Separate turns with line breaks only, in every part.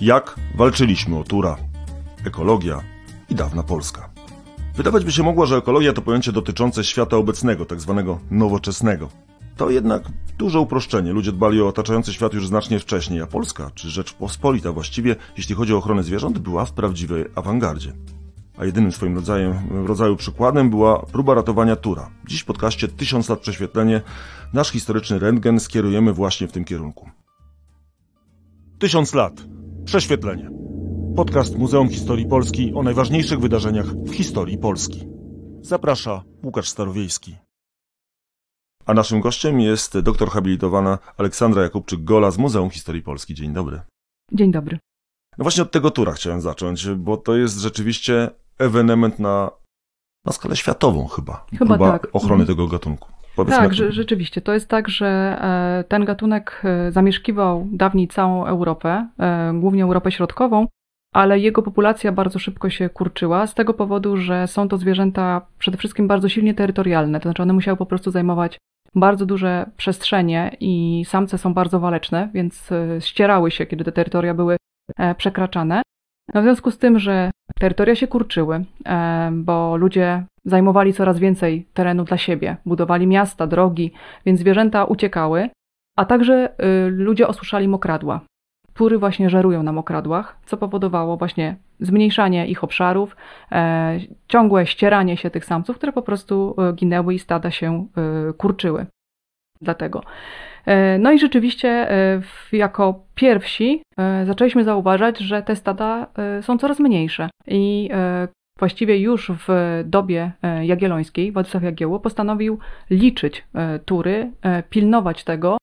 Jak walczyliśmy o Tura? Ekologia i dawna Polska. Wydawać by się mogło, że ekologia to pojęcie dotyczące świata obecnego, tak zwanego nowoczesnego. To jednak duże uproszczenie. Ludzie dbali o otaczający świat już znacznie wcześniej, a Polska, czy Rzeczpospolita właściwie, jeśli chodzi o ochronę zwierząt, była w prawdziwej awangardzie. A jedynym swoim rodzajem, rodzaju przykładem była próba ratowania Tura. Dziś w podcaście Tysiąc lat prześwietlenie nasz historyczny rentgen skierujemy właśnie w tym kierunku. Tysiąc lat. Prześwietlenie. Podcast Muzeum Historii Polski o najważniejszych wydarzeniach w historii Polski. Zaprasza Łukasz Starowiejski. A naszym gościem jest doktor habilitowana Aleksandra Jakubczyk-Gola z Muzeum Historii Polski. Dzień dobry.
Dzień dobry.
No właśnie od tego tura chciałem zacząć, bo to jest rzeczywiście ewenement na, na skalę światową chyba.
Chyba
Próba
tak.
ochrony
Mhm.
tego gatunku. Powiedzmy,
Tak, że, rzeczywiście. To jest tak, że e, ten gatunek e, zamieszkiwał dawniej całą Europę, e, głównie Europę Środkową, ale jego populacja bardzo szybko się kurczyła z tego powodu, że są to zwierzęta przede wszystkim bardzo silnie terytorialne, to znaczy one musiały po prostu zajmować bardzo duże przestrzenie i samce są bardzo waleczne, więc ścierały się, kiedy te terytoria były przekraczane. No w związku z tym, że terytoria się kurczyły, e, bo ludzie zajmowali coraz więcej terenu dla siebie, budowali miasta, drogi, więc zwierzęta uciekały, a także y, ludzie osuszali mokradła. Tury właśnie żerują na mokradłach, co powodowało właśnie zmniejszanie ich obszarów, e, ciągłe ścieranie się tych samców, które po prostu e, ginęły i stada się e, kurczyły. Dlatego. E, No i rzeczywiście e, jako pierwsi e, zaczęliśmy zauważać, że te stada są coraz mniejsze. I właściwie już w dobie jagiellońskiej Władysław Jagiełło postanowił liczyć tury, pilnować tego,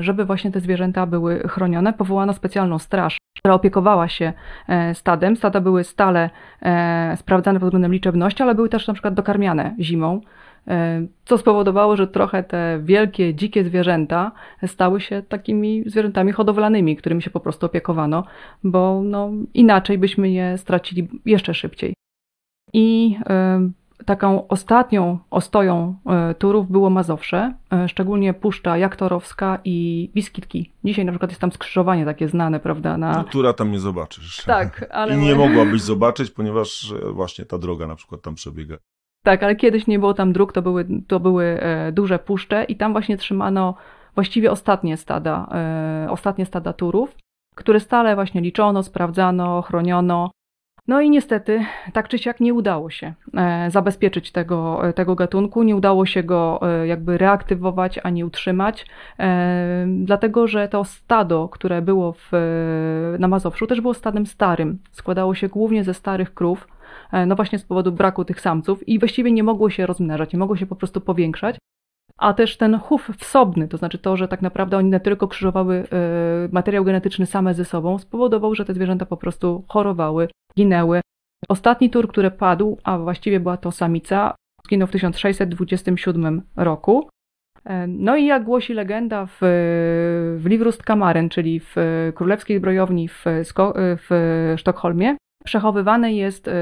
żeby właśnie te zwierzęta były chronione. Powołano specjalną straż, która opiekowała się e, stadem. Stada były stale e, sprawdzane pod względem liczebności, ale były też na przykład dokarmiane zimą, e, co spowodowało, że trochę te wielkie, dzikie zwierzęta stały się takimi zwierzętami hodowlanymi, którymi się po prostu opiekowano, bo no, inaczej byśmy je stracili jeszcze szybciej. I taką ostatnią ostoją e, turów było Mazowsze, e, szczególnie Puszcza Jaktorowska i Biskitki. Dzisiaj na przykład jest tam skrzyżowanie takie znane, prawda? Na...
No, tura tam nie zobaczysz.
Tak, ale
I nie mogłabyś zobaczyć, ponieważ e, właśnie ta droga na przykład tam przebiega.
Tak, ale kiedyś nie było tam dróg, to były, to były duże puszcze i tam właśnie trzymano właściwie ostatnie stada, ostatnie stada turów, które stale właśnie liczono, sprawdzano, chroniono. No i niestety, tak czy siak nie udało się e, zabezpieczyć tego, e, tego gatunku, nie udało się go e, jakby reaktywować ani utrzymać, dlatego że to stado, które było w, na Mazowszu, też było stadem starym. Składało się głównie ze starych krów, no właśnie z powodu braku tych samców i właściwie nie mogło się rozmnażać, nie mogło się po prostu powiększać. A też ten chów wsobny, to znaczy to, że tak naprawdę oni nie tylko krzyżowały e, materiał genetyczny same ze sobą, spowodował, że te zwierzęta po prostu chorowały, ginęły. Ostatni tur, który padł, a właściwie była to samica, zginął w 1627 roku. E, No i jak głosi legenda, w, w Livrustkamaren, czyli w królewskiej zbrojowni w, w Sztokholmie, przechowywany jest e,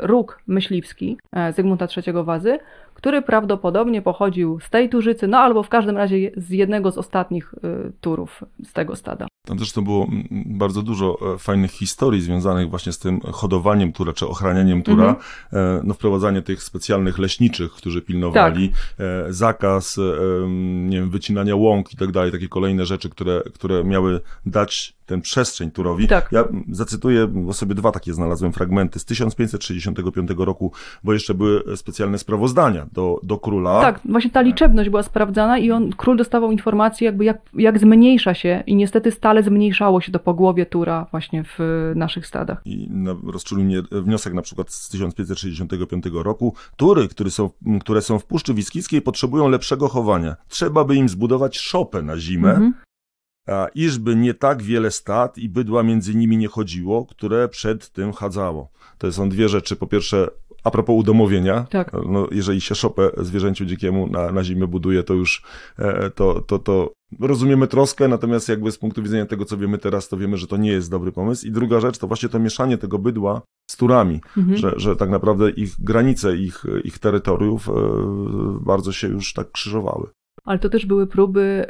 róg myśliwski e, Zygmunta III Wazy, który prawdopodobnie pochodził z tej turzycy, no albo w każdym razie z jednego z ostatnich e, turów z tego stada.
Tam zresztą było mm, bardzo dużo e, fajnych historii związanych właśnie z tym hodowaniem tura, czy ochranianiem tura,
Mhm.
e, no wprowadzanie tych specjalnych leśniczych, którzy pilnowali, zakaz, e, em, nie wiem, wycinania łąk i tak dalej, takie kolejne rzeczy, które, które miały dać tę przestrzeń turowi.
Tak.
Ja zacytuję, bo sobie dwa takie znalazłem fragmenty z 1565 roku, bo jeszcze były specjalne sprawozdania do, do króla.
Tak, właśnie ta liczebność była sprawdzana i on, król dostawał informację jakby jak, jak zmniejsza się i niestety stale zmniejszało się to pogłowie tura właśnie w e, naszych stadach.
I na, rozczulił mnie wniosek na przykład z 1565 roku. Tury, które są, które są w Puszczy Wiskickiej, potrzebują lepszego chowania. Trzeba by im zbudować szopę na zimę,
Mhm.
Iżby nie tak wiele stad i bydła między nimi nie chodziło, które przed tym chadzało. To są dwie rzeczy. Po pierwsze, a propos udomowienia,
Tak.
no, jeżeli się szopę zwierzęciu dzikiemu na, na zimę buduje, to już e, to, to, to rozumiemy troskę, natomiast jakby z punktu widzenia tego, co wiemy teraz, to wiemy, że to nie jest dobry pomysł. I druga rzecz to właśnie to mieszanie tego bydła z turami,
Mhm.
że, że tak naprawdę ich granice, ich, ich terytoriów e, bardzo się już tak krzyżowały.
Ale to też były próby,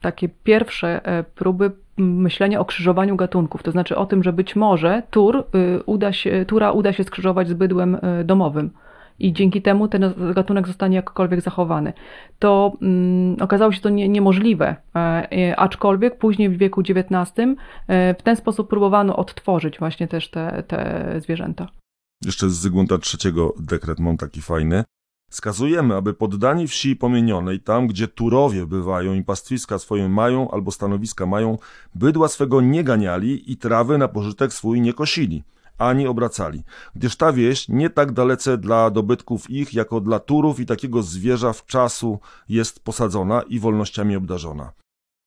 takie pierwsze e, próby myślenia o krzyżowaniu gatunków, to znaczy o tym, że być może tur y, uda się, tura uda się skrzyżować z bydłem y, domowym i dzięki temu ten gatunek zostanie jakkolwiek zachowany. To um, okazało się to nie, niemożliwe, e, e, aczkolwiek później w wieku XIX e, w ten sposób próbowano odtworzyć właśnie też te, te zwierzęta.
Jeszcze z Zygmunta III dekret mam taki fajny. Skazujemy, aby poddani wsi pomienionej, tam gdzie turowie bywają i pastwiska swoje mają albo stanowiska mają, bydła swego nie ganiali i trawy na pożytek swój nie kosili ani obracali, gdyż ta wieś nie tak dalece dla dobytków ich, jako dla turów i takiego zwierza w czasu jest posadzona i wolnościami obdarzona.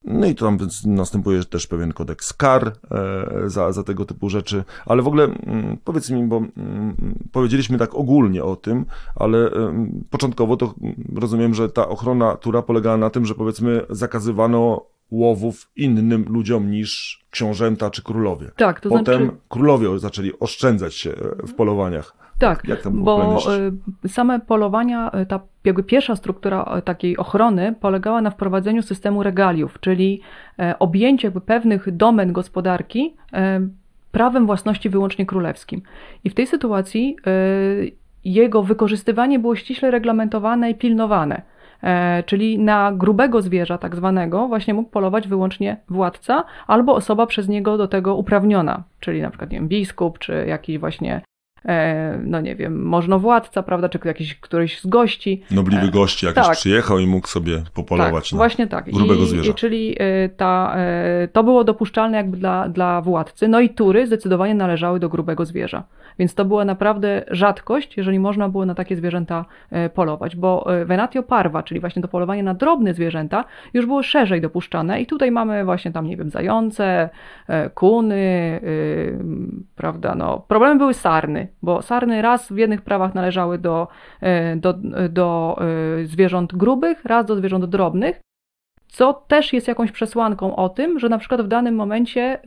No i tam więc następuje też pewien kodeks kar e, za, za tego typu rzeczy, ale w ogóle mm, powiedz mi, bo mm, powiedzieliśmy tak ogólnie o tym, ale początkowo to rozumiem, że ta ochrona tura polegała na tym, że powiedzmy zakazywano łowów innym ludziom niż książęta czy królowie.
Tak, to
Potem
znaczy...
królowie zaczęli oszczędzać się e, w polowaniach.
Tak, bo e, same polowania, e, ta jakby pierwsza struktura takiej ochrony polegała na wprowadzeniu systemu regaliów, czyli objęcie jakby pewnych domen gospodarki prawem własności wyłącznie królewskim. I w tej sytuacji jego wykorzystywanie było ściśle reglamentowane i pilnowane. E, czyli na grubego zwierza, tak zwanego, właśnie mógł polować wyłącznie władca albo osoba przez niego do tego uprawniona, czyli na przykład nie wiem, biskup, czy jakiś właśnie no nie wiem, możnowładca, prawda, czy jakiś któryś z gości.
Nobliwy e, gości jakiś tak. przyjechał i mógł sobie popolować
tak, na właśnie tak.
grubego
I,
zwierza.
I, czyli ta, to było dopuszczalne jakby dla, dla władcy. No i tury zdecydowanie należały do grubego zwierza. Więc to była naprawdę rzadkość, jeżeli można było na takie zwierzęta e, polować, bo e, venatio parva, czyli właśnie to polowanie na drobne zwierzęta, już było szerzej dopuszczane i tutaj mamy właśnie tam, nie wiem, zające, e, kuny, prawda, no. Problemem były sarny, bo sarny raz w jednych prawach należały do, do, do zwierząt grubych, raz do zwierząt drobnych, co też jest jakąś przesłanką o tym, że na przykład w danym momencie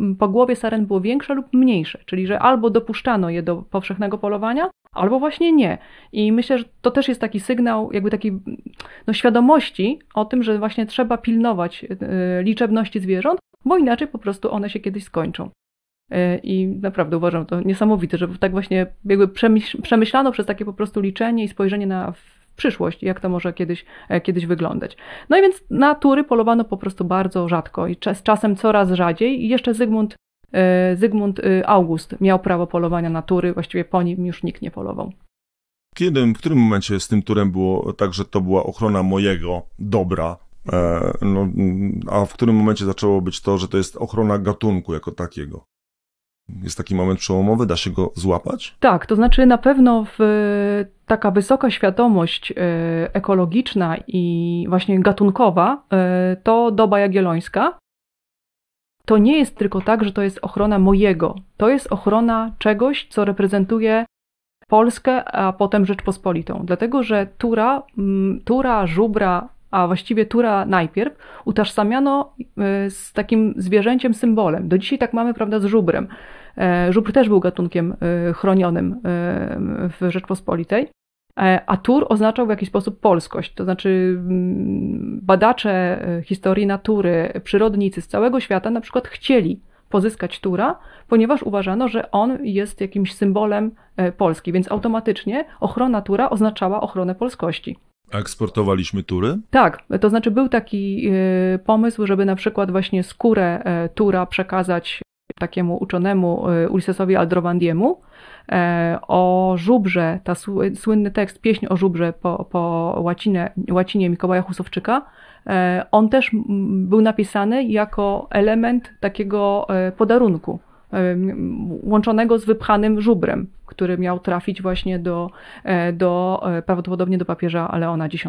y, po głowie saren było większe lub mniejsze, czyli że albo dopuszczano je do powszechnego polowania, albo właśnie nie. I myślę, że to też jest taki sygnał, jakby takiej no, świadomości o tym, że właśnie trzeba pilnować liczebności zwierząt, bo inaczej po prostu one się kiedyś skończą. Y, I naprawdę uważam to niesamowite, że tak właśnie jakby przemyślano przez takie po prostu liczenie i spojrzenie na przyszłość, jak to może kiedyś, e, kiedyś wyglądać. No i więc na tury polowano po prostu bardzo rzadko i z czasem coraz rzadziej i jeszcze Zygmunt, e, Zygmunt e, August miał prawo polowania na tury, właściwie po nim już nikt nie polował.
Kiedy, w którym momencie z tym turem było tak, że to była ochrona mojego dobra, no, a w którym momencie zaczęło być to, że to jest ochrona gatunku jako takiego? Jest taki moment przełomowy, da się go złapać?
Tak, to znaczy na pewno w, taka wysoka świadomość e, ekologiczna i właśnie gatunkowa e, to doba jagiellońska. To nie jest tylko tak, że to jest ochrona mojego. To jest ochrona czegoś, co reprezentuje Polskę, a potem Rzeczpospolitą. Dlatego, że Tura, Tura, Żubra, a właściwie Tura najpierw, utożsamiano e, z takim zwierzęciem, symbolem. Do dzisiaj tak mamy, prawda, z żubrem. E, żubr też był gatunkiem e, chronionym w Rzeczpospolitej. A tur oznaczał w jakiś sposób polskość, to znaczy mm, badacze historii natury, przyrodnicy z całego świata na przykład chcieli pozyskać tura, ponieważ uważano, że on jest jakimś symbolem Polski, więc automatycznie ochrona tura oznaczała ochronę polskości.
A eksportowaliśmy tury?
Tak, to znaczy był taki y, pomysł, żeby na przykład właśnie skórę e, tura przekazać takiemu uczonemu y, Ulysesowi Aldrowandiemu. E, o żubrze, ta słynny tekst, pieśń o żubrze po, po łacinę, łacinie Mikołaja Husowczyka, e, on też był napisany jako element takiego podarunku łączonego z wypchanym żubrem, który miał trafić właśnie do, e, do e, prawdopodobnie do papieża Leona X.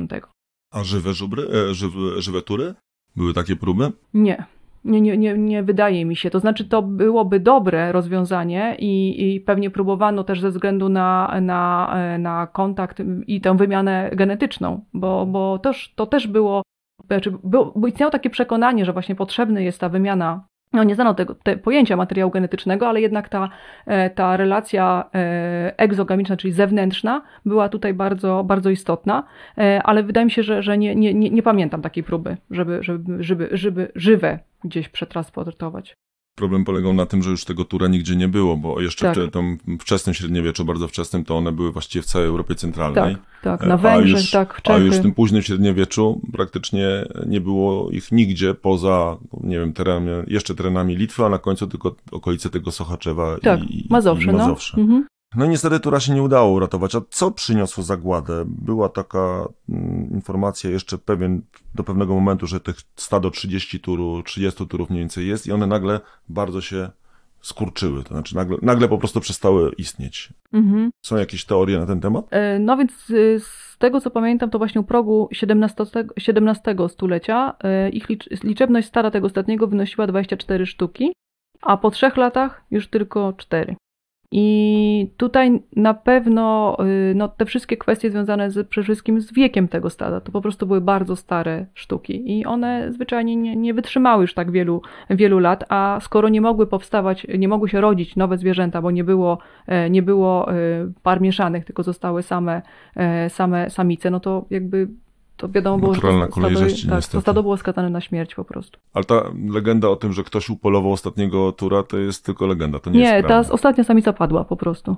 A żywe żubry, e, żywe, żywe tury? Były takie próby?
Nie. Nie, nie, nie, nie wydaje mi się. To znaczy, to byłoby dobre rozwiązanie i, i pewnie próbowano też ze względu na, na, na kontakt i tę wymianę genetyczną, bo, bo też, to też było, znaczy, było, istniało takie przekonanie, że właśnie potrzebna jest ta wymiana no nie znano tego te pojęcia materiału genetycznego, ale jednak ta, e, ta relacja e, egzogamiczna, czyli zewnętrzna, była tutaj bardzo, bardzo istotna, e, ale wydaje mi się, że, że nie, nie, nie, pamiętam takiej próby, żeby, żeby, żeby, żeby żywe gdzieś przetransportować.
Problem polegał na tym, że już tego tura nigdzie nie było, bo jeszcze tak. w tym wczesnym średniowieczu, bardzo wczesnym, to one były właściwie w całej Europie Centralnej.
Tak, tak. na Węgrzech,
już,
tak, w
Czechy. A już w tym późnym średniowieczu praktycznie nie było ich nigdzie poza, nie wiem, terenami, jeszcze terenami Litwy, a na końcu tylko okolice tego Sochaczewa
tak,
i,
Mazowsze,
i Mazowsze.
No. Mhm.
No niestety Tura się nie udało uratować. A co przyniosło zagładę? Była taka informacja jeszcze pewien, do pewnego momentu, że tych stado 30 turu, 30 turów mniej więcej jest i one nagle bardzo się skurczyły, to znaczy nagle, nagle po prostu przestały istnieć. Mhm. Są jakieś teorie na ten temat?
E, no więc y, z tego co pamiętam, to właśnie u progu XVII, XVII stulecia e, ich liczebność stara tego ostatniego wynosiła 24 sztuki, a po trzech latach już tylko 4. I tutaj na pewno y, no, te wszystkie kwestie związane z, przede wszystkim z wiekiem tego stada, to po prostu były bardzo stare sztuki i one zwyczajnie nie, nie wytrzymały już tak wielu, wielu lat, a skoro nie mogły powstawać, nie mogły się rodzić nowe zwierzęta, bo nie było, e, nie było e, par mieszanych, tylko zostały same, e, same samice, no to jakby to wiadomo było,
Naturalna
że
kolej
stado,
rzeczy,
tak,
niestety.
to stado było skazane na śmierć po prostu.
Ale ta legenda o tym, że ktoś upolował ostatniego tura, to jest tylko legenda, to nie,
nie
jest
ta ostatnia samica padła po prostu.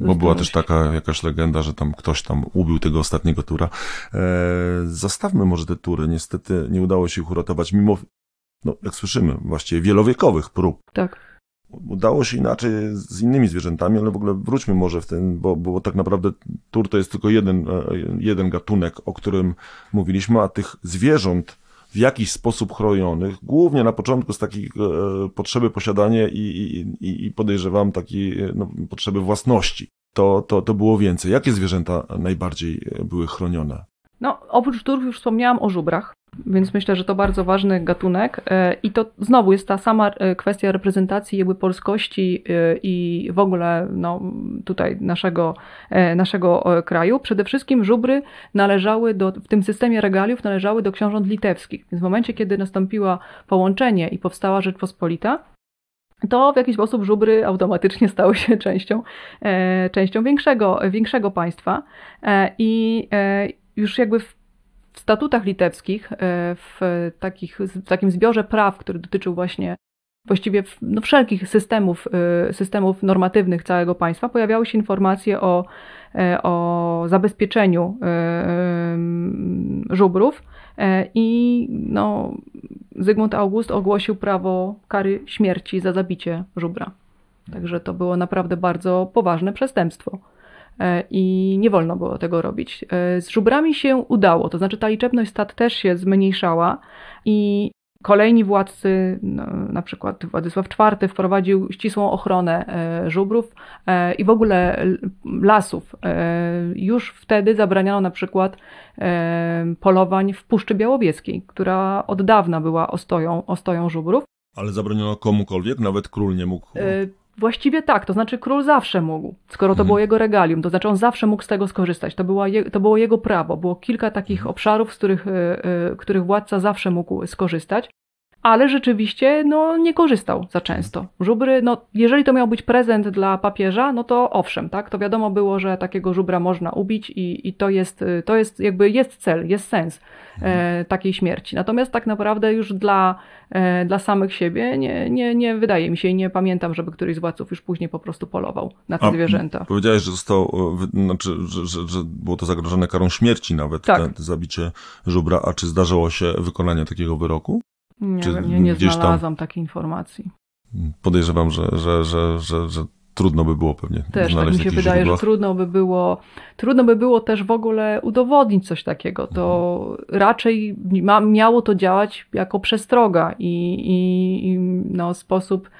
Bo była też taka jakaś legenda, że tam ktoś tam ubił tego ostatniego tura. Eee, zostawmy może te tury. Niestety nie udało się ich uratować, mimo, no, jak słyszymy, właściwie wielowiekowych prób.
Tak
udało się inaczej z innymi zwierzętami, ale w ogóle wróćmy może w ten, bo, bo tak naprawdę tur to jest tylko jeden, e, jeden gatunek, o którym mówiliśmy, a tych zwierząt w jakiś sposób chronionych, głównie na początku z takiej e, potrzeby posiadania i, i, i podejrzewam takiej no, potrzeby własności. To, to, to było więcej. Jakie zwierzęta najbardziej były chronione?
No, oprócz turów już wspomniałam o żubrach, więc myślę, że to bardzo ważny gatunek e, i to znowu jest ta sama e, kwestia reprezentacji jakby polskości e, i w ogóle no, tutaj naszego, naszego kraju. Przede wszystkim żubry należały do, w tym systemie regaliów należały do książąt litewskich. Więc w momencie, kiedy nastąpiło połączenie i powstała Rzeczpospolita, to w jakiś sposób żubry automatycznie stały się częścią, częścią większego, większego państwa. I już jakby w statutach litewskich, e, w, takich, w takim zbiorze praw, który dotyczył właśnie właściwie no, wszelkich systemów, e, systemów normatywnych całego państwa, pojawiały się informacje o, e, o zabezpieczeniu żubrów i no, Zygmunt August ogłosił prawo kary śmierci za zabicie żubra. Także to było naprawdę bardzo poważne przestępstwo. E, i nie wolno było tego robić. E, z żubrami się udało, to znaczy ta liczebność stad też się zmniejszała i kolejni władcy, no, na przykład Władysław IV wprowadził ścisłą ochronę e, żubrów i w ogóle lasów. Już wtedy zabraniano na przykład polowań w Puszczy Białowieskiej, która od dawna była ostoją, ostoją żubrów.
Ale zabroniono komukolwiek, nawet król nie mógł.
Właściwie tak, to znaczy król zawsze mógł, skoro to mhm. było jego regalium, to znaczy on zawsze mógł z tego skorzystać, to, była je, to było jego prawo, było kilka takich mhm. obszarów, z których, y, y, których władca zawsze mógł skorzystać ale rzeczywiście no, nie korzystał za często. Żubry, no, jeżeli to miał być prezent dla papieża, no to owszem, tak, to wiadomo było, że takiego żubra można ubić i, i to, jest, to jest jakby jest cel, jest sens e, takiej śmierci. Natomiast tak naprawdę już dla, e, dla samych siebie nie, nie, nie wydaje mi się i nie pamiętam, żeby któryś z władców już później po prostu polował na te A, zwierzęta.
Powiedziałeś, że został, znaczy, że, że, że było to zagrożone karą śmierci nawet, tak. te, te zabicie żubra, a czy zdarzyło się wykonanie takiego wyroku?
Nie Czy wiem, nie, nie znalazłam takiej informacji.
Podejrzewam, że, że, że, że, że trudno by było pewnie
też tak mi się wydaje, źródłach. że trudno by było trudno by było też w ogóle udowodnić coś takiego. To mhm. raczej ma, miało to działać jako przestroga i, i, i no, sposób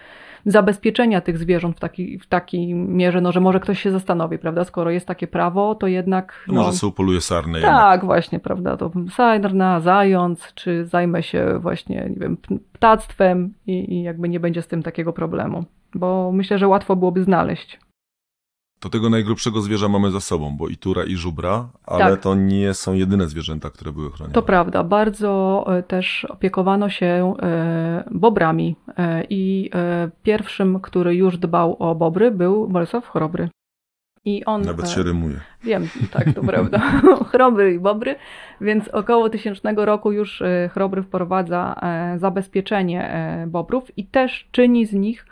zabezpieczenia tych zwierząt w takiej w taki mierze, no, że może ktoś się zastanowi, prawda, skoro jest takie prawo, to jednak...
No, może sobie poluje sarnę.
Tak, jednak. właśnie, prawda, to sarna, zając, czy zajmę się właśnie, nie wiem, ptactwem i, i jakby nie będzie z tym takiego problemu, bo myślę, że łatwo byłoby znaleźć.
To tego najgrubszego zwierza mamy za sobą, bo i tura, i żubra, ale
Tak.
to nie są jedyne zwierzęta, które były chronione.
To prawda, bardzo e, też opiekowano się e, bobrami e, i pierwszym, który już dbał o bobry był Bolesław Chrobry. I on,
Nawet się rymuje.
Wiem, tak, to prawda. Chrobry i bobry, więc około tysięcznego roku już Chrobry wprowadza zabezpieczenie bobrów i też czyni z nich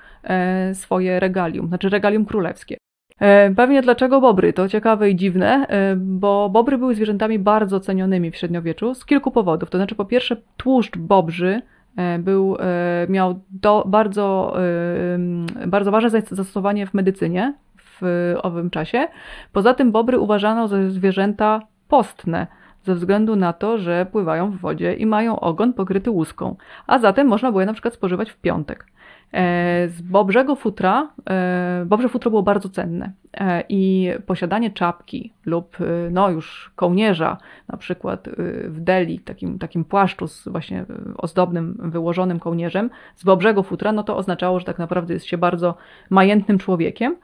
swoje regalium, znaczy regalium królewskie. E, Pewnie dlaczego bobry? To ciekawe i dziwne, e, bo bobry były zwierzętami bardzo cenionymi w średniowieczu z kilku powodów. To znaczy, po pierwsze, tłuszcz bobrzy e, był, miał do, bardzo, bardzo ważne zastosowanie w medycynie w owym czasie. Poza tym bobry uważano za zwierzęta postne, ze względu na to, że pływają w wodzie i mają ogon pokryty łuską, a zatem można było je na przykład spożywać w piątek. E, Z bobrzego futra, e, bobrze futro było bardzo cenne e, i posiadanie czapki lub no już kołnierza, na przykład w Delhi, takim, takim płaszczu z właśnie ozdobnym, wyłożonym kołnierzem z bobrzego futra, no to oznaczało, że tak naprawdę jest się bardzo majętnym człowiekiem.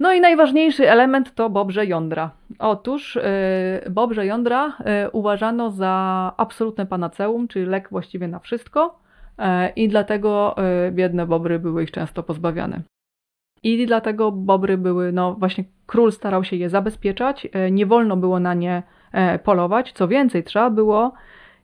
No i najważniejszy element to bobrze jądra. Otóż bobrze jądra uważano za absolutne panaceum, czyli lek właściwie na wszystko i dlatego yy, biedne bobry były ich często pozbawiane. I dlatego bobry były, no właśnie król starał się je zabezpieczać, yy, nie wolno było na nie polować, co więcej trzeba było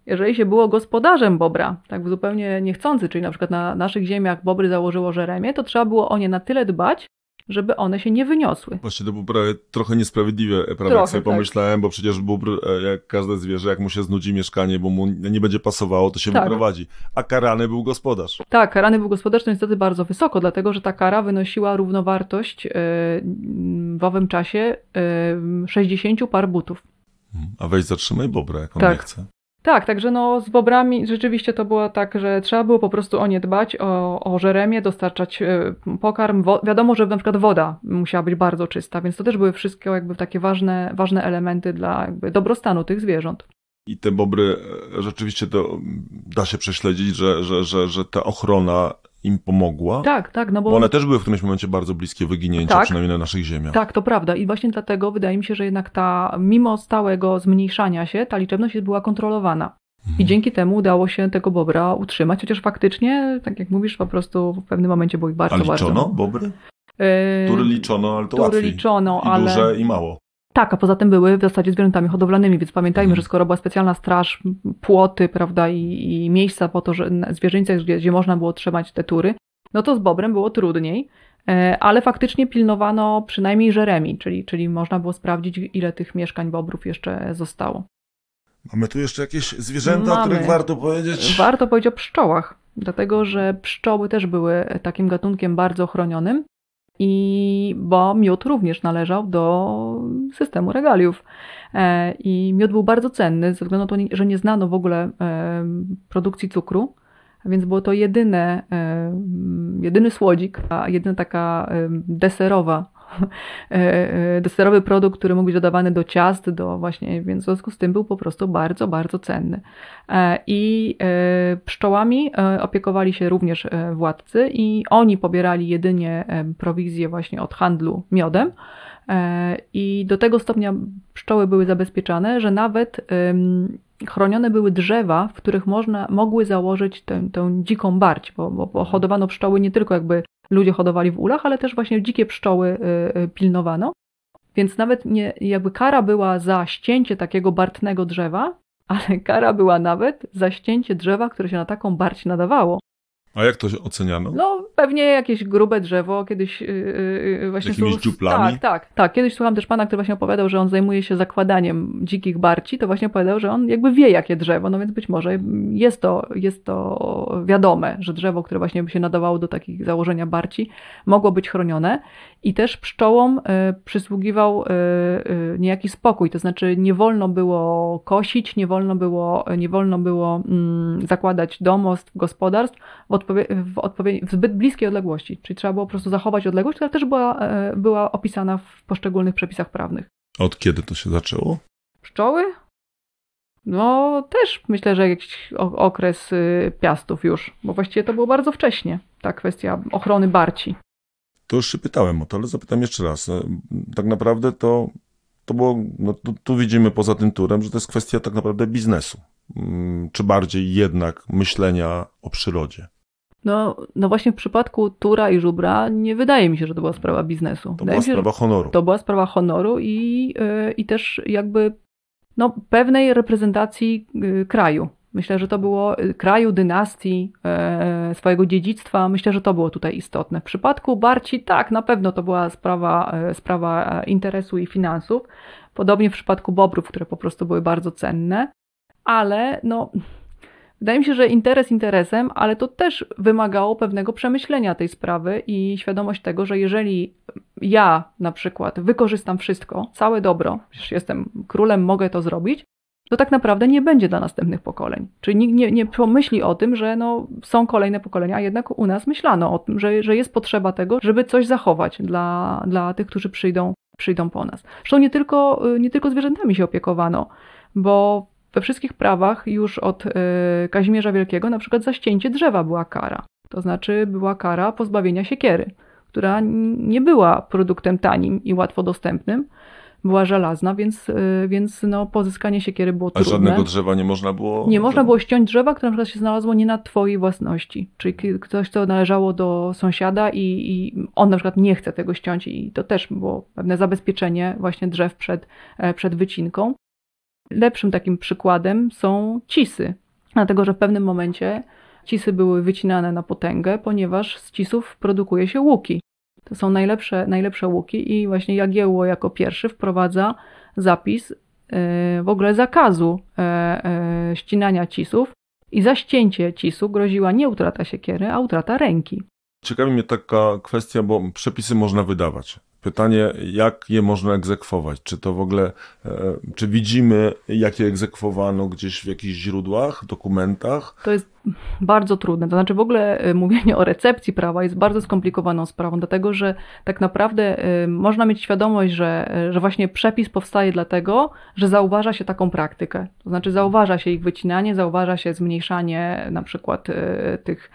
jeżeli się było gospodarzem bobra, tak zupełnie niechcący, czyli na przykład na naszych ziemiach bobry założyło żeremię, to trzeba było o nie na tyle dbać, żeby one się nie wyniosły.
Właśnie to było prawie trochę niesprawiedliwe, e, prawda?
Trochę,
jak sobie
tak.
pomyślałem, bo przecież bóbr, e, jak każde zwierzę, jak mu się znudzi mieszkanie, bo mu nie będzie pasowało, to się
Tak.
wyprowadzi. A karany był gospodarz.
Tak, karany był gospodarczy niestety bardzo wysoko, dlatego że ta kara wynosiła równowartość e, w owym czasie e, 60 par butów.
Mhm. A weź zatrzymaj bobra, jak on
Tak.
nie chce.
Tak, także no z bobrami rzeczywiście to było tak, że trzeba było po prostu o nie dbać, o, o żeremię, dostarczać e, pokarm. Wo- wiadomo, że na przykład woda musiała być bardzo czysta, więc to też były wszystkie jakby takie ważne, ważne elementy dla jakby dobrostanu tych zwierząt.
I te bobry, e, rzeczywiście to da się prześledzić, że, że, że, że ta ochrona im pomogła.
Tak, tak, no bo...
Bo one też były w którymś momencie bardzo bliskie wyginięcia,
Tak.
przynajmniej na naszych ziemiach.
Tak, to prawda. I właśnie dlatego wydaje mi się, że jednak ta, mimo stałego zmniejszania się, ta liczebność była kontrolowana. I
Mhm.
dzięki temu udało się tego bobra utrzymać, chociaż faktycznie, tak jak mówisz, po prostu w pewnym momencie było ich bardzo,
A liczono
bardzo.
bobry?
Yy,
Tury liczono, ale to łatwiej.
liczono,
I
ale...
duże, i mało.
Tak, a poza tym były w zasadzie zwierzętami hodowlanymi, więc pamiętajmy,
Mhm.
że skoro była specjalna straż, płoty, prawda, i, i miejsca po to, że na zwierzyńcach, gdzie, gdzie można było trzymać te tury, no to z bobrem było trudniej, e, ale faktycznie pilnowano przynajmniej żeremi, czyli, czyli można było sprawdzić, ile tych mieszkań bobrów jeszcze zostało.
Mamy tu jeszcze jakieś zwierzęta, o
Mamy.
których warto powiedzieć?
Warto powiedzieć o pszczołach, dlatego że pszczoły też były takim gatunkiem bardzo chronionym. I bo miód również należał do systemu regaliów. E, I miód był bardzo cenny, ze względu na to, że nie znano w ogóle e, produkcji cukru, więc było to jedyne, e, jedyny słodzik, a jedyna taka deserowa, deserowy produkt, który mógł być dodawany do ciast, do właśnie, więc w związku z tym był po prostu bardzo, bardzo cenny. E, I e, pszczołami e, opiekowali się również e, władcy i oni pobierali jedynie e, prowizję właśnie od handlu miodem. E, I do tego stopnia pszczoły były zabezpieczane, że nawet chronione były drzewa, w których można, mogły założyć tę, tę dziką barć, bo, bo, bo hodowano pszczoły nie tylko jakby ludzie hodowali w ulach, ale też właśnie dzikie pszczoły e, e, pilnowano. Więc nawet nie, jakby kara była za ścięcie takiego bartnego drzewa, ale kara była nawet za ścięcie drzewa, które się na taką barć nadawało.
A jak to oceniano?
No, pewnie jakieś grube drzewo, kiedyś yy, yy, właśnie...
Jakimiś
słuch-
dziuplami?
Tak, tak, tak. Kiedyś słucham też pana, który właśnie opowiadał, że on zajmuje się zakładaniem dzikich barci, to właśnie opowiadał, że on jakby wie, jakie drzewo, no więc być może jest to, jest to wiadome, że drzewo, które właśnie by się nadawało do takich założenia barci, mogło być chronione i też pszczołom y, przysługiwał y, y, niejaki spokój, to znaczy nie wolno było kosić, nie wolno było, nie wolno było mm, zakładać domostw, gospodarstw w, odpowie- w, odpowie- w zbyt bliskiej odległości, czyli trzeba było po prostu zachować odległość, która też była, e, była opisana w poszczególnych przepisach prawnych.
Od kiedy to się zaczęło?
Pszczoły? No też myślę, że jakiś okres y, piastów już, bo właściwie to było bardzo wcześnie, ta kwestia ochrony barci.
To już się pytałem o to, ale zapytam jeszcze raz. Tak naprawdę to, to było, no tu, tu widzimy poza tym turem, że to jest kwestia tak naprawdę biznesu. Mm, czy bardziej jednak myślenia o przyrodzie?
No, no właśnie w przypadku Tura i Żubra nie wydaje mi się, że to była sprawa biznesu.
To była
się,
sprawa honoru.
To była sprawa honoru i, yy, i też jakby no, pewnej reprezentacji yy, kraju. Myślę, że to było y, kraju, dynastii, e, swojego dziedzictwa. Myślę, że to było tutaj istotne. W przypadku Barci, tak, na pewno to była sprawa, e, sprawa e, interesu i finansów. Podobnie w przypadku Bobrów, które po prostu były bardzo cenne. Ale no, wydaje mi się, że interes interesem, ale to też wymagało pewnego przemyślenia tej sprawy i świadomość tego, że jeżeli ja na przykład wykorzystam wszystko, całe dobro, przecież jestem królem, mogę to zrobić, to tak naprawdę nie będzie dla następnych pokoleń. Czyli nikt nie, nie pomyśli o tym, że no, są kolejne pokolenia, a jednak u nas myślano o tym, że, że jest potrzeba tego, żeby coś zachować dla, dla tych, którzy przyjdą, przyjdą po nas. Zresztą nie tylko, nie tylko zwierzętami się opiekowano, bo we wszystkich prawach już od y, Kazimierza Wielkiego na przykład za ścięcie drzewa była kara. To znaczy była kara pozbawienia siekiery, która nie była produktem tanim i łatwo dostępnym, była żelazna, więc, y, więc no, pozyskanie siekiery było trudne.
A żadnego drzewa nie można było?
Nie można było ściąć drzewa, które na przykład się znalazło nie na twojej własności. Czyli ktoś, co należało do sąsiada i, i on na przykład nie chce tego ściąć i to też było pewne zabezpieczenie właśnie drzew przed, e, przed wycinką. Lepszym takim przykładem są cisy, dlatego że w pewnym momencie cisy były wycinane na potęgę, ponieważ z cisów produkuje się łuki. To są najlepsze, najlepsze łuki i właśnie Jagiełło jako pierwszy wprowadza zapis e, w ogóle zakazu e, e, ścinania cisów i za ścięcie cisu groziła nie utrata siekiery, a utrata ręki.
Ciekawi mnie taka kwestia, bo przepisy można wydawać. Pytanie, jak je można egzekwować? Czy to w ogóle, czy widzimy, jak je egzekwowano gdzieś w jakichś źródłach, dokumentach?
To jest bardzo trudne. To znaczy w ogóle y, mówienie o recepcji prawa jest bardzo skomplikowaną sprawą, dlatego że tak naprawdę y, można mieć świadomość, że, y, że właśnie przepis powstaje dlatego, że zauważa się taką praktykę. To znaczy zauważa się ich wycinanie, zauważa się zmniejszanie na przykład tych,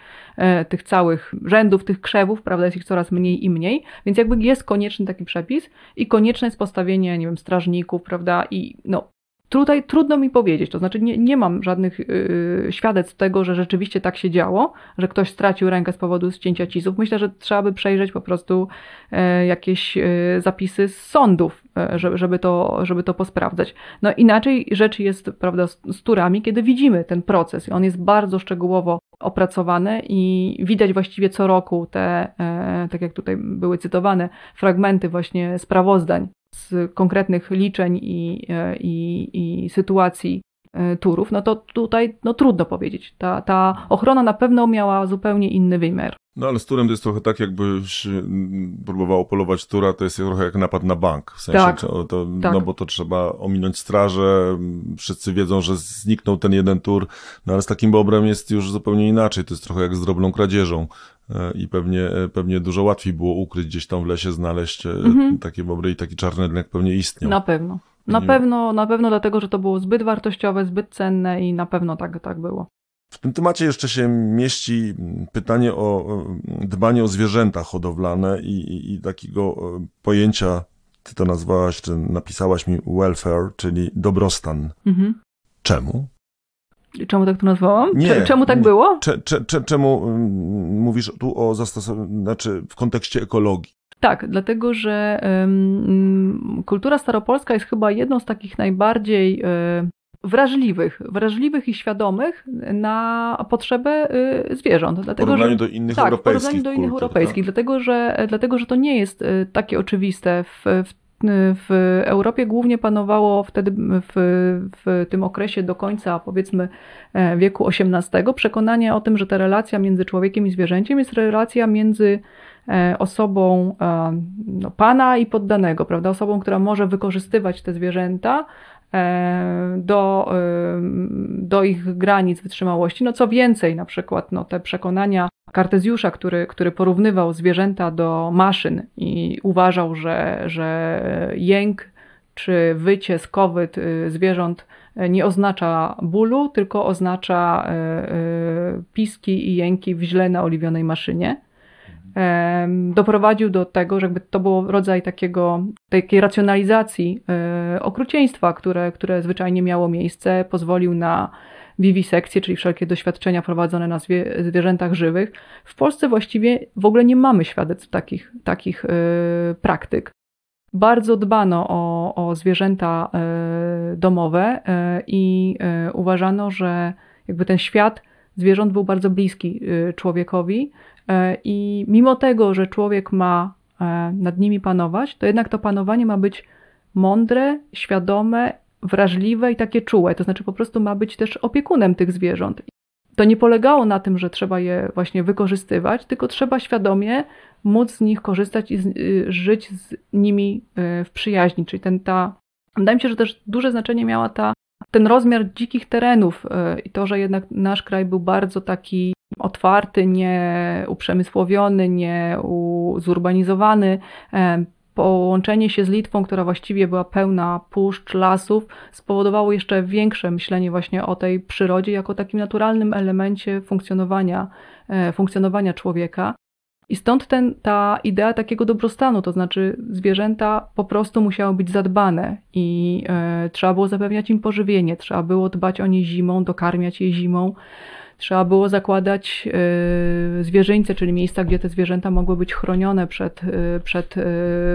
tych całych rzędów, tych krzewów, prawda, jest ich coraz mniej i mniej, więc jakby jest konieczny taki przepis i konieczne jest postawienie, nie wiem, strażników, prawda, i no, Tutaj trudno mi powiedzieć, to znaczy nie, nie mam żadnych yy, świadectw tego, że rzeczywiście tak się działo, że ktoś stracił rękę z powodu ścięcia cizów. Myślę, że trzeba by przejrzeć po prostu yy, jakieś yy, zapisy z sądów, e, żeby, żeby, to, żeby to posprawdzać. No inaczej rzecz jest prawda, z, z turami, kiedy widzimy ten proces. On jest bardzo szczegółowo opracowany i widać właściwie co roku te, e, tak jak tutaj były cytowane, fragmenty właśnie sprawozdań z konkretnych liczeń i, e, i, i sytuacji e, turów, no to tutaj no, trudno powiedzieć. Ta, ta ochrona na pewno miała zupełnie inny wymiar.
No ale z turem to jest trochę tak, jakbyś próbowało polować tura, to jest trochę jak napad na bank. W sensie,
tak,
to,
tak.
No bo to trzeba ominąć strażę, wszyscy wiedzą, że zniknął ten jeden tur, no ale z takim bobrem jest już zupełnie inaczej. To jest trochę jak z drobną kradzieżą. E, i pewnie, e, pewnie dużo łatwiej było ukryć gdzieś tam w lesie, znaleźć e, mhm. takie bobry i taki czarny rynek pewnie istniał.
Na pewno. Na pewno, na pewno dlatego, że to było zbyt wartościowe, zbyt cenne i na pewno tak, tak było.
W tym temacie jeszcze się mieści pytanie o dbanie o zwierzęta hodowlane i, i, i takiego pojęcia, ty to nazwałaś, czy napisałaś mi welfare, czyli dobrostan. Mhm. Czemu?
Czemu tak to nazwałam? Nie, czemu tak nie. było?
Cze, cze, cze, czemu mm, mówisz tu o zastosowaniu, znaczy w kontekście ekologii?
Tak, dlatego że um, kultura staropolska jest chyba jedną z takich najbardziej um, wrażliwych, wrażliwych i świadomych na potrzeby y, zwierząt.
Dlatego, w porównaniu że, do innych
tak,
europejskich.
W porównaniu do innych kultur, europejskich, tak? dlatego, że, dlatego że to nie jest y, takie oczywiste w, w w Europie głównie panowało wtedy w, w tym okresie do końca powiedzmy e, wieku XVIII przekonanie o tym, że ta relacja między człowiekiem i zwierzęciem jest relacja między e, osobą e, no, pana i poddanego, prawda? Osobą, która może wykorzystywać te zwierzęta do, do ich granic wytrzymałości. No co więcej, na przykład no, te przekonania Kartezjusza, który, który porównywał zwierzęta do maszyn i uważał, że, że jęk czy wycie, skowyt y, zwierząt nie oznacza bólu, tylko oznacza piski i jęki w źle naoliwionej maszynie. Doprowadził do tego, że jakby to było rodzaj takiego, takiej racjonalizacji e, okrucieństwa, które, które zwyczajnie miało miejsce, pozwolił na wiwisekcje, czyli wszelkie doświadczenia prowadzone na zwie, zwierzętach żywych. W Polsce właściwie w ogóle nie mamy świadectw takich, takich praktyk. Bardzo dbano o, o zwierzęta domowe i uważano, że jakby ten świat zwierząt był bardzo bliski człowiekowi e, i mimo tego, że człowiek ma e, nad nimi panować, to jednak to panowanie ma być mądre, świadome, wrażliwe i takie czułe. To znaczy po prostu ma być też opiekunem tych zwierząt. To nie polegało na tym, że trzeba je właśnie wykorzystywać, tylko trzeba świadomie móc z nich korzystać i z, y, żyć z nimi y, w przyjaźni. Czyli ten, ta, wydaje mi się, że też duże znaczenie miała ta ten rozmiar dzikich terenów e, i to, że jednak nasz kraj był bardzo taki otwarty, nie uprzemysłowiony, nie zurbanizowany, e, połączenie się z Litwą, która właściwie była pełna puszcz, lasów, spowodowało jeszcze większe myślenie właśnie o tej przyrodzie jako takim naturalnym elemencie funkcjonowania, e, funkcjonowania człowieka. I stąd ten, ta idea takiego dobrostanu, to znaczy zwierzęta po prostu musiały być zadbane i e, trzeba było zapewniać im pożywienie, trzeba było dbać o nie zimą, dokarmiać je zimą. Trzeba było zakładać y, zwierzyńce, czyli miejsca, gdzie te zwierzęta mogły być chronione przed, y, przed y,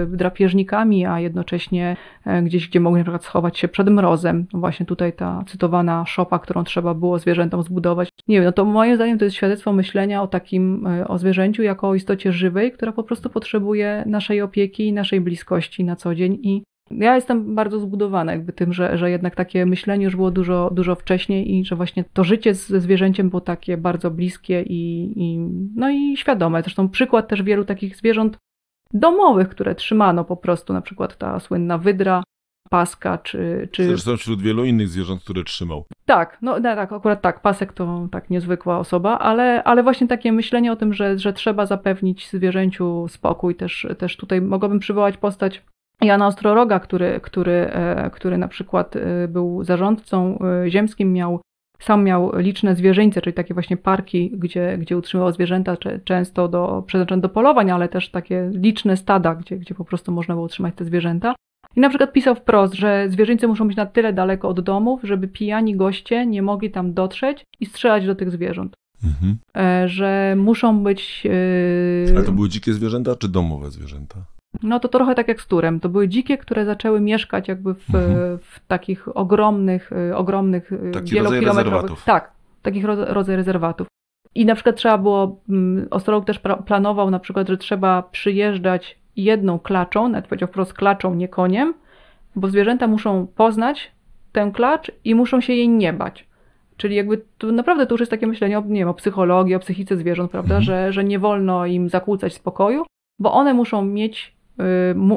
drapieżnikami, a jednocześnie e, gdzieś, gdzie mogły na przykład schować się przed mrozem. No właśnie tutaj ta cytowana szopa, którą trzeba było zwierzętom zbudować. Nie wiem, no to moim zdaniem to jest świadectwo myślenia o takim, o zwierzęciu jako o istocie żywej, która po prostu potrzebuje naszej opieki i naszej bliskości na co dzień i ja jestem bardzo zbudowana jakby tym, że, że jednak takie myślenie już było dużo, dużo wcześniej i że właśnie to życie ze zwierzęciem było takie bardzo bliskie i, i, no i świadome. Zresztą przykład też wielu takich zwierząt domowych, które trzymano po prostu, na przykład ta słynna wydra, paska, czy... czy...
Zresztą wśród wielu innych zwierząt, które trzymał.
Tak, no, no tak, akurat tak, pasek to tak niezwykła osoba, ale, ale właśnie takie myślenie o tym, że, że trzeba zapewnić zwierzęciu spokój, też, też tutaj mogłabym przywołać postać Jana Ostroroga, który, który, e, który na przykład e, był zarządcą e, ziemskim, miał, sam miał liczne zwierzyńce, czyli takie właśnie parki, gdzie, gdzie utrzymywał zwierzęta, często do, przeznaczone do polowań, ale też takie liczne stada, gdzie, gdzie po prostu można było utrzymać te zwierzęta. I na przykład pisał wprost, że zwierzyńce muszą być na tyle daleko od domów, żeby pijani goście nie mogli tam dotrzeć i strzelać do tych zwierząt. Mhm. Że muszą być.
Yy... Ale to były dzikie zwierzęta czy domowe zwierzęta?
No to trochę tak jak z turem. To były dzikie, które zaczęły mieszkać jakby w, mhm. w takich ogromnych, y, ogromnych, y,
Taki wielokilometrowych.
Tak, takich rodzaj rezerwatów. I na przykład trzeba było, mm, Ostrolog też planował na przykład, że trzeba przyjeżdżać jedną klaczą, nawet powiedział wprost klaczą, nie koniem, bo zwierzęta muszą poznać tę klacz i muszą się jej nie bać. Czyli jakby tu naprawdę to już jest takie myślenie o, nie wiem, o psychologii, o psychice zwierząt, prawda, mhm. że, że nie wolno im zakłócać spokoju, bo one muszą mieć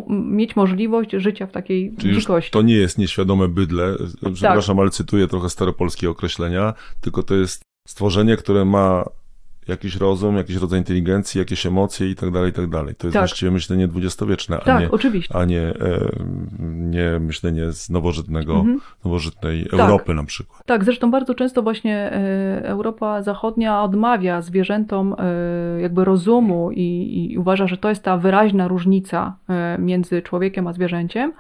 mieć możliwość życia w takiej
Czyli
dzikości.
To nie jest nieświadome bydle, przepraszam, tak. ale cytuję trochę staropolskie określenia, tylko to jest stworzenie, które ma jakiś rozum, jakiś rodzaj inteligencji, jakieś emocje i tak dalej, i tak dalej. To jest tak. właściwie myślenie dwudziestowieczne,
tak,
a, nie,
oczywiście.
a nie, e, nie myślenie z nowożytnego, mhm. nowożytnej tak. Europy na przykład.
Tak, zresztą bardzo często właśnie e, Europa Zachodnia odmawia zwierzętom e, jakby rozumu i, i uważa, że to jest ta wyraźna różnica e, między człowiekiem a zwierzęciem.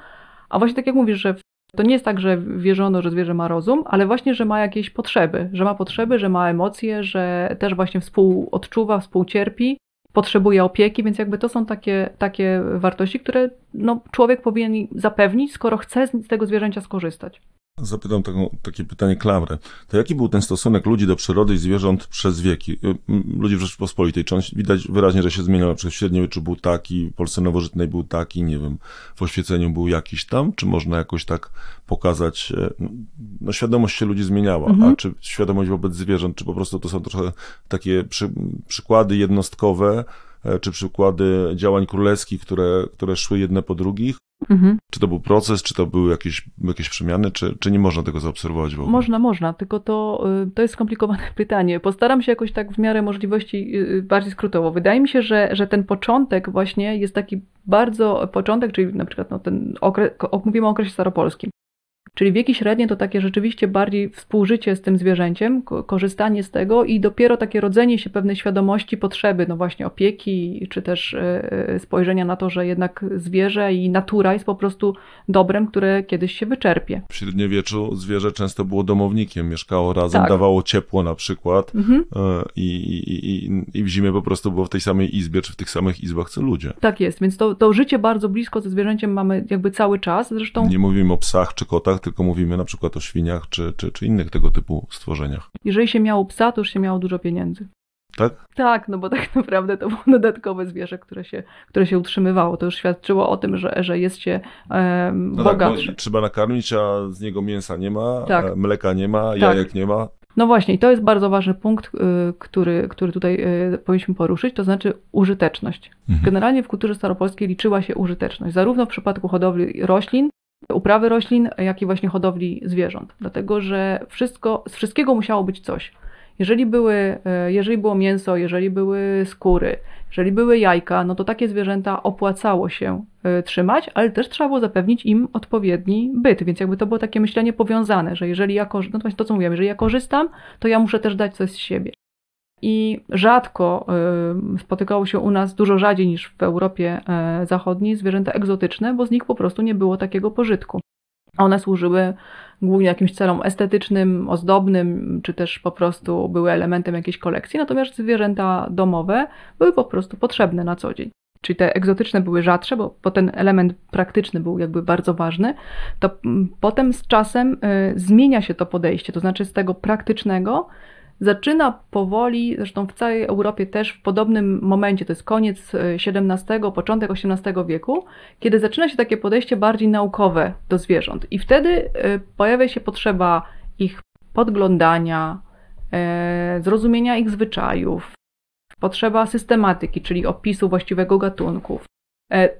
A właśnie tak jak mówisz, że to nie jest tak, że wierzono, że zwierzę ma rozum, ale właśnie, że ma jakieś potrzeby, że ma potrzeby, że ma emocje, że też właśnie współodczuwa, współcierpi, potrzebuje opieki, więc jakby to są takie, takie wartości, które no, człowiek powinien zapewnić, skoro chce z tego zwierzęcia skorzystać.
Zapytam taką, takie pytanie klamrę. To jaki był ten stosunek ludzi do przyrody i zwierząt przez wieki? Y, ludzi w Rzeczypospolitej. Czy on widać wyraźnie, że się zmieniał? Na przykład w średniowieczu był taki, w Polsce nowożytnej był taki, nie wiem, w oświeceniu był jakiś tam? Czy można jakoś tak pokazać? E, no, świadomość się ludzi zmieniała, mhm. a czy świadomość wobec zwierząt, czy po prostu to są trochę takie przy, przykłady jednostkowe, e, czy przykłady działań królewskich, które, które szły jedne po drugich? Mhm. Czy to był proces, czy to były jakieś, jakieś przemiany, czy, czy nie można tego zaobserwować w ogóle?
Można, można, tylko to, y, to jest skomplikowane pytanie. Postaram się jakoś tak w miarę możliwości y, y, bardziej skrótowo. Wydaje mi się, że, że ten początek właśnie jest taki bardzo początek, czyli na przykład no, ten okres, mówimy o okresie staropolskim. Czyli wieki średnie to takie rzeczywiście bardziej współżycie z tym zwierzęciem, korzystanie z tego i dopiero takie rodzenie się pewnej świadomości potrzeby, no właśnie opieki, czy też e, e, spojrzenia na to, że jednak zwierzę i natura jest po prostu dobrem, które kiedyś się wyczerpie.
W średniowieczu zwierzę często było domownikiem, mieszkało razem, tak. dawało ciepło na przykład mhm. E, i, i, i, i w zimie po prostu było w tej samej izbie, czy w tych samych izbach co ludzie.
Tak jest, więc to, to życie bardzo blisko ze zwierzęciem mamy jakby cały czas. Zresztą...
Nie mówimy o psach czy kotach, tylko mówimy na przykład o świniach czy, czy, czy innych tego typu stworzeniach.
Jeżeli się miało psa, to już się miało dużo pieniędzy.
Tak?
Tak, no bo tak naprawdę to było dodatkowe zwierzę, które się, które się utrzymywało. To już świadczyło o tym, że, że jest się um, no bogatsze.
Tak, trzeba nakarmić, a z niego mięsa nie ma, tak. mleka nie ma, tak. jajek nie ma.
No właśnie, i to jest bardzo ważny punkt, y, który, który tutaj y, powinniśmy poruszyć, to znaczy użyteczność. Mhm. Generalnie w kulturze staropolskiej liczyła się użyteczność, zarówno w przypadku hodowli roślin, uprawy roślin, jak i właśnie hodowli zwierząt. Dlatego, że wszystko, z wszystkiego musiało być coś. Jeżeli, były, e, jeżeli było mięso, jeżeli były skóry, jeżeli były jajka, no to takie zwierzęta opłacało się e, trzymać, ale też trzeba było zapewnić im odpowiedni byt, więc jakby to było takie myślenie powiązane, że jeżeli ja, no to to co jeżeli ja korzystam, to ja muszę też dać coś z siebie. I rzadko e, spotykało się u nas, dużo rzadziej niż w Europie Zachodniej, zwierzęta egzotyczne, bo z nich po prostu nie było takiego pożytku. One służyły głównie jakimś celom estetycznym, ozdobnym, czy też po prostu były elementem jakiejś kolekcji, natomiast zwierzęta domowe były po prostu potrzebne na co dzień. Czyli te egzotyczne były rzadsze, bo, bo ten element praktyczny był jakby bardzo ważny, to potem z czasem y, zmienia się to podejście, to znaczy z tego praktycznego zaczyna powoli, zresztą w całej Europie też w podobnym momencie, to jest koniec XVII, e, początek XVIII wieku, kiedy zaczyna się takie podejście bardziej naukowe do zwierząt. I wtedy e, pojawia się potrzeba ich podglądania, e, zrozumienia ich zwyczajów, potrzeba systematyki, czyli opisu właściwego gatunków.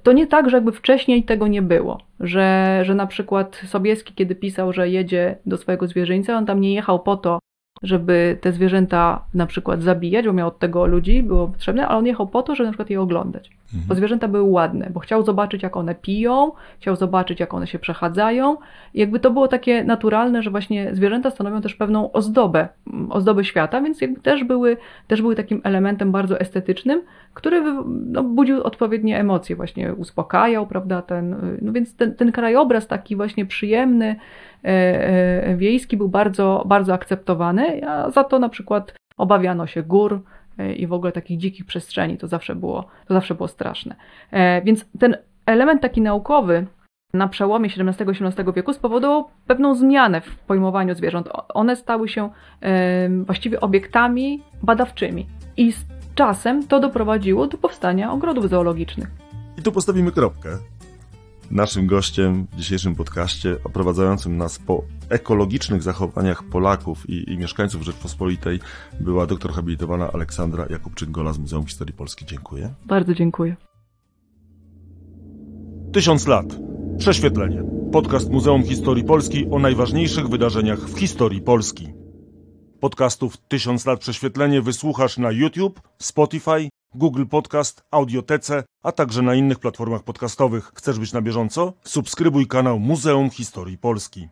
To nie tak, że jakby wcześniej tego nie było, że, że na przykład Sobieski, kiedy pisał, że jedzie do swojego zwierzyńca, on tam nie jechał po to, żeby te zwierzęta na przykład zabijać, bo miał od tego ludzi, było potrzebne, ale on jechał po to, żeby na przykład je oglądać. Mhm. Bo zwierzęta były ładne, bo chciał zobaczyć, jak one piją, chciał zobaczyć, jak one się przechadzają. I jakby to było takie naturalne, że właśnie zwierzęta stanowią też pewną ozdobę, ozdobę świata, więc jakby też były, też były takim elementem bardzo estetycznym, który no, budził odpowiednie emocje, właśnie uspokajał, prawda, ten, no więc ten, ten krajobraz taki właśnie przyjemny, e, e, wiejski był bardzo, bardzo akceptowany, a za to na przykład obawiano się gór, i w ogóle takich dzikich przestrzeni. To zawsze było, to zawsze było straszne. Więc ten element taki naukowy na przełomie XVII-XVIII wieku spowodował pewną zmianę w pojmowaniu zwierząt. One stały się właściwie obiektami badawczymi. I z czasem to doprowadziło do powstania ogrodów zoologicznych.
I tu postawimy kropkę. Naszym gościem w dzisiejszym podcaście, oprowadzającym nas po ekologicznych zachowaniach Polaków i, i mieszkańców Rzeczpospolitej, była doktor habilitowana Aleksandra Jakubczyk-Gola z Muzeum Historii Polski. Dziękuję.
Bardzo dziękuję.
Tysiąc lat. Prześwietlenie. Podcast Muzeum Historii Polski o najważniejszych wydarzeniach w historii Polski. Podcastów Tysiąc lat prześwietlenie wysłuchasz na YouTube, Spotify, Google Podcast, Audiotece, a także na innych platformach podcastowych. Chcesz być na bieżąco? Subskrybuj kanał Muzeum Historii Polski.